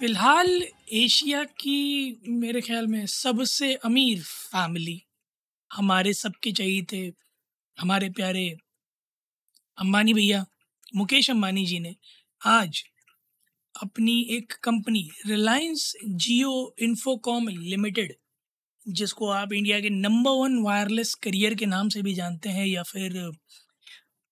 फ़िलहाल एशिया की, मेरे ख्याल में, सबसे अमीर फैमिली हमारे सबके चाहिए थे, हमारे प्यारे अंबानी भैया, मुकेश अंबानी जी ने आज अपनी एक company Reliance Jio Infocom limited जिसको आप इंडिया के नंबर वन वायरलेस करियर के नाम से भी जानते हैं या फिर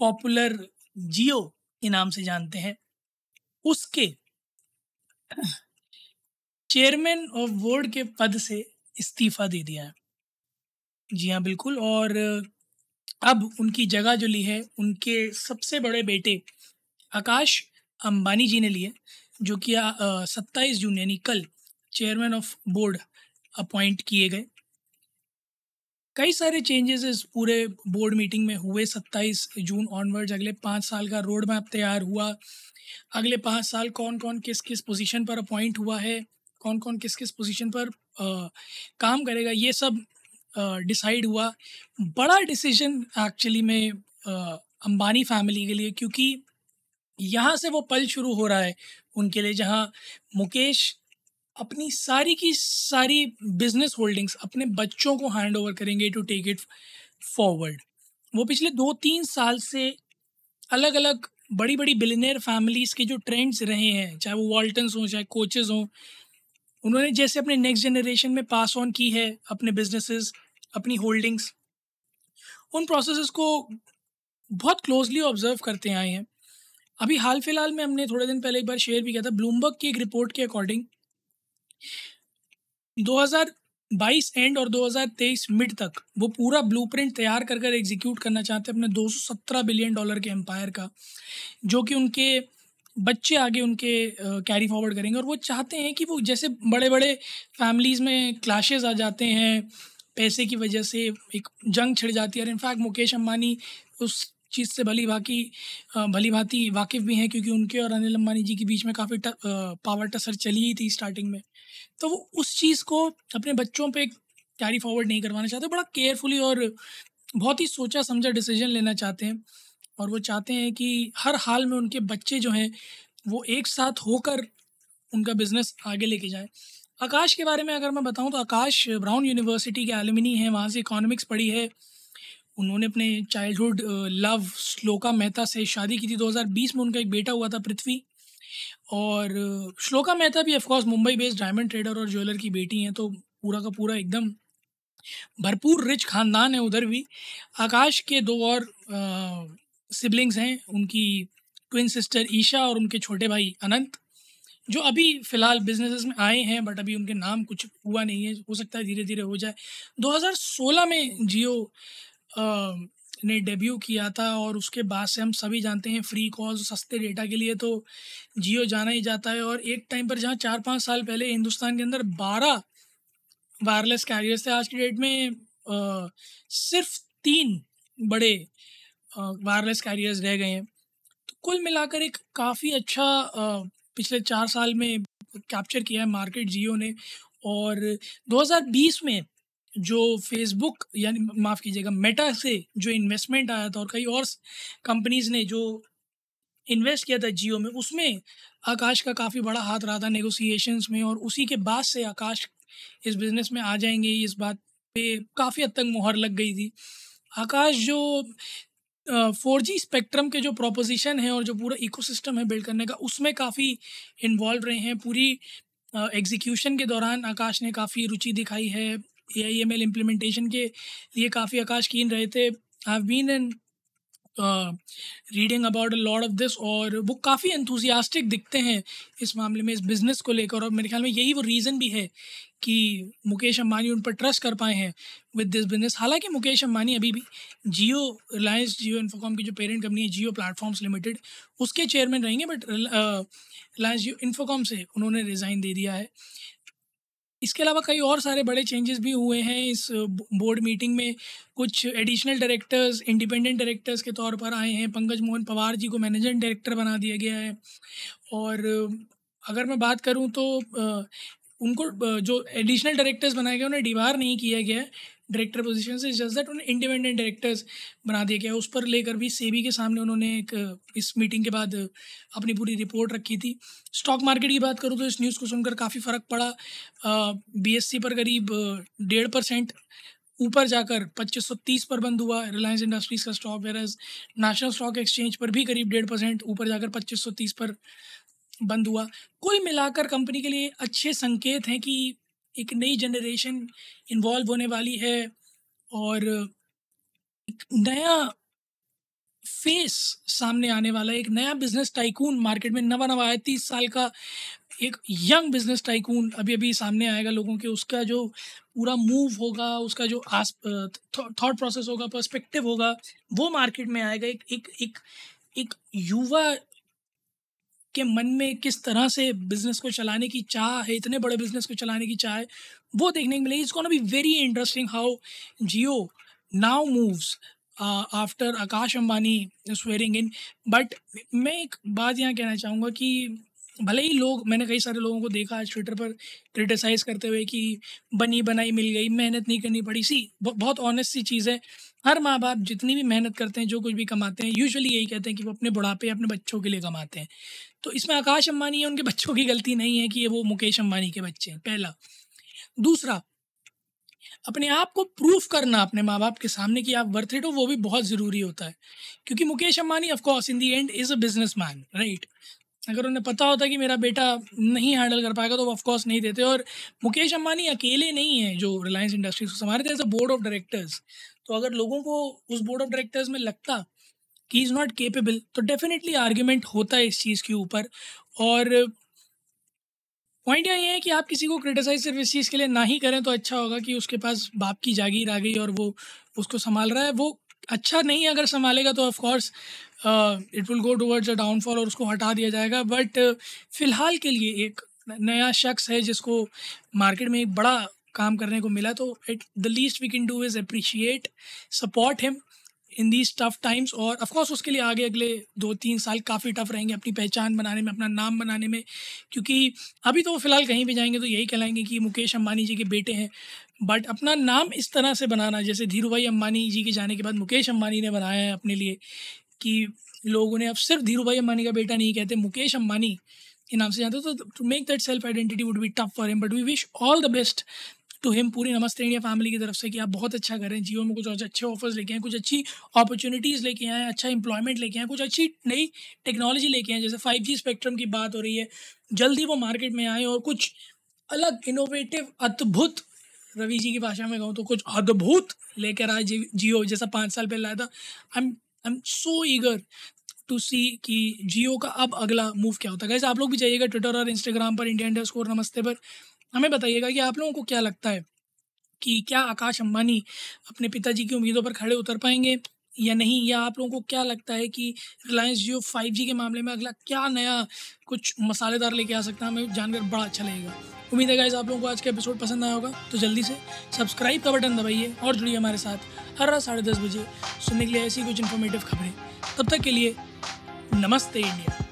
पॉपुलर जियो के नाम से जानते हैं, उसके चेयरमैन ऑफ़ बोर्ड के पद से इस्तीफा दे दिया है। जी हाँ बिल्कुल, और अब उनकी जगह जो ली है, उनके सबसे बड़े बेटे आकाश अंबानी जी ने लिए जो कि सत्ताईस जून, यानी कल चेयरमैन ऑफ़ बोर्ड अपॉइंट किए गए। कई सारे चेंजेस इस पूरे बोर्ड मीटिंग में हुए। सत्ताईस जून ऑनवर्ड्स अगले पाँच साल का रोड मैप तैयार हुआ। अगले पाँच साल कौन कौन किस किस पोजीशन पर अपॉइंट हुआ है? कौन कौन किस किस पोजीशन पर आ, काम करेगा? ये सब डिसाइड हुआ। बड़ा डिसीज़न एक्चुअली में अंबानी फैमिली के लिए क्योंकि यहाँ से वो पल शुरू हो रहा है उनके लिए जहाँ मुकेश अपनी सारी की सारी बिज़नेस होल्डिंग्स अपने बच्चों को हैंड ओवर करेंगे टू टेक इट फॉरवर्ड वो पिछले दो तीन साल से अलग अलग बड़ी बड़ी बिलीनियर फैमिलीज़ के जो ट्रेंड्स रहे हैं, चाहे वो वॉल्टन्स हों, चाहे कोचेज़ हों, उन्होंने जैसे अपने नेक्स्ट जनरेशन में पास ऑन की है अपने बिजनेसेस अपनी होल्डिंग्स उन प्रोसेसेस को बहुत क्लोजली ऑब्ज़र्व करते आए हैं। अभी हाल फ़िलहाल में हमने थोड़े दिन पहले एक बार शेयर भी किया था ब्लूमबर्ग की एक रिपोर्ट के अकॉर्डिंग 2022 एंड और 2023 मिड तक वो पूरा ब्लूप्रिंट तैयार कर कर एग्जीक्यूट करना चाहते हैं अपने 217 बिलियन डॉलर के एम्पायर का, जो कि उनके बच्चे आगे उनके कैरी फॉरवर्ड करेंगे। और वो चाहते हैं कि वो जैसे बड़े बड़े फैमिलीज़ में क्लाशेज़ आ जाते हैं, पैसे की वजह से एक जंग छिड़ जाती है। और इनफैक्ट मुकेश अम्बानी उस चीज़ से भली भांति भली भांति वाकिफ़ भी हैं क्योंकि उनके और अनिल अंबानी जी के बीच में काफ़ी पावर टसर चली ही थी स्टार्टिंग में। तो वो उस चीज़ को अपने बच्चों पे कैरी फॉरवर्ड नहीं करवाना चाहते, बड़ा केयरफुली और बहुत ही सोचा समझा डिसीज़न लेना चाहते हैं। और वो चाहते हैं कि हर हाल में उनके बच्चे जो हैं, वो एक साथ होकर उनका बिज़नेस आगे लेके जाए। आकाश के बारे में अगर मैं बताऊँ तो आकाश ब्राउन यूनिवर्सिटी के एलुमिनी हैं, वहाँ से इकोनॉमिक्स पढ़ी है। उन्होंने अपने चाइल्डहुड लव श्लोका मेहता से शादी की थी 2020 में, उनका एक बेटा हुआ था पृथ्वी। और श्लोका मेहता भी of course Mumbai based diamond trader और ज्वेलर की बेटी हैं तो पूरा का पूरा एकदम भरपूर रिच ख़ानदान है उधर भी। आकाश के दो और सिबलिंग्स हैं, उनकी ट्विन सिस्टर ईशा और उनके छोटे भाई अनंत, जो अभी फ़िलहाल बिजनेसेस में आए हैं बट अभी उनके नाम कुछ हुआ नहीं है, हो सकता है धीरे धीरे हो जाए। 2016 में जियो ने डेब्यू किया था और उसके बाद से हम सभी जानते हैं फ्री कॉल्स सस्ते डेटा के लिए तो जियो जाना ही जाता है और एक टाइम पर जहाँ चार पाँच साल पहले हिंदुस्तान के अंदर बारह वायरलेस कैरियर्स थे आज की डेट में आ, सिर्फ़ तीन बड़े वायरलेस कैरियर्स रह गए हैं। तो कुल मिलाकर एक काफ़ी अच्छा आ, पिछले चार साल में कैप्चर किया है मार्केट जियो ने और 2020 में जो फेसबुक यानी माफ़ कीजिएगा मेटा से जो इन्वेस्टमेंट आया था और कई और कंपनीज़ ने जो इन्वेस्ट किया था जियो में, उसमें आकाश का काफ़ी बड़ा हाथ रहा था नेगोशिएशंस में और उसी के बाद से आकाश इस बिज़नेस में आ जाएँगे, इस बात पे काफ़ी हद तक मुहर लग गई थी। आकाश जो फोर जी स्पेक्ट्रम के जो प्रोपोजिशन है और जो पूरा इकोसिस्टम है बिल्ड करने का, उसमें काफ़ी इन्वॉल्व रहे हैं। पूरी एग्जीक्यूशन के दौरान आकाश ने काफ़ी रुचि दिखाई है। A I M L implementation के लिए काफ़ी आकाश कीन रहे थे। I been an reading about lord of this और वो काफ़ी एंथुजियास्टिक दिखते हैं इस मामले में, इस बिज़नेस को लेकर और मेरे ख्याल में यही वो रीज़न भी है कि मुकेश अम्बानी उन पर ट्रस्ट कर पाए हैं विद दिस बिज़नेस हालाँकि मुकेश अम्बानी अभी भी जियो रिलायंस जियो इन्फोकॉम की जो पेरेंट कंपनी है जियो प्लेटफॉर्म्स लिमिटेड उसके चेयरमैन रहेंगे बट रिलायंस जियो इन्फोकॉम से उन्होंने रिज़ाइन दे दिया है। इसके अलावा कई और सारे बड़े चेंजेस भी हुए हैं इस बोर्ड मीटिंग में। कुछ एडिशनल डायरेक्टर्स इंडिपेंडेंट डायरेक्टर्स के तौर पर आए हैं। पंकज मोहन पवार जी को मैनेजिंग डायरेक्टर बना दिया गया है। और अगर मैं बात करूँ तो उनको जो एडिशनल डायरेक्टर्स बनाए गए, उन्हें डिवार नहीं किया गया डायरेक्टर पोजीशन से जस्ट दैट उन्हें इंडिपेंडेंट डायरेक्टर्स बना दिया गया उस पर लेकर भी सेबी के सामने उन्होंने एक इस मीटिंग के बाद अपनी पूरी रिपोर्ट रखी थी। स्टॉक मार्केट की बात करूँ तो इस न्यूज़ को सुनकर काफ़ी फ़र्क पड़ा। बीएससी पर करीब डेढ़ परसेंट ऊपर जाकर 2530 पर बंद हुआ। रिलायंस इंडस्ट्रीज़ का stock versus National Stock Exchange पर भी करीब डेढ़ परसेंट ऊपर जाकर 2530 पर बंद हुआ। कुल मिलाकर कंपनी के लिए अच्छे संकेत हैं कि एक नई जनरेशन इन्वॉल्व होने वाली है और एक नया फेस सामने आने वाला एक नया बिज़नेस टाइकून मार्केट में नवा नवा आया। तीस साल का एक यंग बिज़नेस टाइकून अभी अभी सामने आएगा लोगों के। उसका जो पूरा मूव होगा, उसका जो आस थॉट प्रोसेस होगा, पर्सपेक्टिव होगा, वो मार्केट में आएगा। एक एक एक एक युवा के मन में किस तरह से बिज़नेस को चलाने की चाह है, इतने बड़े बिज़नेस को चलाने की चाह है, वो देखने को मिलेगी। इसको ना be very interesting how Jio now moves after Akash Ambani swearing in but मैं एक बात यहाँ कहना चाहूँगा कि भले ही लोग, मैंने कई सारे लोगों को देखा आज ट्विटर पर क्रिटिसाइज़ करते हुए कि बनी बनाई मिल गई, मेहनत नहीं करनी पड़ी। सी बहुत ऑनेस्ट सी चीज़ है। हर माँ बाप जितनी भी मेहनत करते हैं, जो कुछ भी कमाते हैं यूजुअली यही कहते हैं कि वो अपने बुढ़ापे, अपने बच्चों के लिए कमाते हैं। तो इसमें आकाश अम्बानी है, उनके बच्चों की गलती नहीं है कि ये वो मुकेश अम्बानी के बच्चे हैं, पहला। दूसरा, अपने आप को प्रूफ करना अपने माँ बाप के सामने कि आप वर्थ इट हो, वो भी बहुत ज़रूरी होता है। क्योंकि Mukesh Ambani of course in the end is a business man right अगर उन्हें पता होता कि मेरा बेटा नहीं हैंडल कर पाएगा तो वो ऑफकोर्स नहीं देते। और मुकेश अंबानी अकेले नहीं है जो रिलायंस इंडस्ट्रीज़ को संभालते हैं बोर्ड ऑफ़ डायरेक्टर्स तो अगर लोगों को उस बोर्ड ऑफ़ डायरेक्टर्स में लगता कि इज़ नॉट केपेबल तो डेफिनेटली आर्ग्यूमेंट होता है इस चीज़ के ऊपर। और पॉइंट यही है कि आप किसी को क्रिटिसाइज सिर्फ़ इस चीज़ के लिए ना ही करें तो अच्छा होगा कि उसके पास बाप की जागीर आ गई और वो उसको संभाल रहा है। वो अच्छा नहीं अगर संभालेगा तो of course it will go towards a downfall और उसको हटा दिया जाएगा। बट फ़िलहाल के लिए एक नया शख्स है जिसको मार्केट में एक बड़ा काम करने को मिला तो it the least we can do is appreciate support him in these tough times और ऑफकोर्स उसके लिए आगे अगले दो तीन साल काफ़ी टफ रहेंगे अपनी पहचान बनाने में, अपना नाम बनाने में। क्योंकि अभी तो वो फ़िलहाल कहीं भी जाएँगे तो यही कहलाएँगे कि मुकेश अम्बानी जी के बेटे हैं। बट अपना नाम इस तरह से बनाना, जैसे धीरू भाई अम्बानी जी के जाने के बाद मुकेश अम्बानी ने बनाया है अपने लिए, कि लोग उन्हें अब सिर्फ़ धीरू भाई अम्बानी का बेटा नहीं कहते, मुकेश अम्बानी के नाम से जानते तो to make that self identity would be tough for him but we wish all the best to him पूरी नमस्ते इंडिया फैमिली की तरफ़ से, कि आप बहुत अच्छा करें जियो में कुछ अच्छे ऑफर्स लेके आए कुछ अच्छी अपॉर्चुनिटीज़ लेके आए अच्छा इंप्लॉयमेंट लेके आए कुछ अच्छी नई टेक्नोलॉजी लेके आए जैसे फाइव जी स्पेक्ट्रम की बात हो रही है, जल्दी वो मार्केट में आए और कुछ अलग इनोवेटिव अद्भुत रवि जी की भाषा में कहूँ तो कुछ अद्भुत लेकर आए जियो, जैसा पाँच साल पहले आया था। I am I am so eager to see कि जियो का अब अगला मूव क्या होता है। कैसे आप लोग भी जाइएगा ट्विटर और इंस्टाग्राम पर इंडिया इंडिया स्कोर नमस्ते पर। हमें बताइएगा कि आप लोगों को क्या लगता है कि क्या आकाश अंबानी अपने पिताजी की उम्मीदों पर खड़े उतर पाएँगे। या नहीं? या आप लोगों को क्या लगता है कि रिलायंस जियो फाइव के मामले में अगला क्या नया कुछ मसालेदार लेके आ सकता है? हमें जानकर बड़ा अच्छा लगेगा। उम्मीद है गाइज़ आप लोगों को आज का एपिसोड पसंद आया होगा तो जल्दी से सब्सक्राइब का बटन दबाइए और जुड़िए हमारे साथ हर रात साढ़े दस बजे सुनने के लिए ऐसी कुछ इन्फॉर्मेटिव खबरें। तब तक के लिए नमस्ते इंडिया।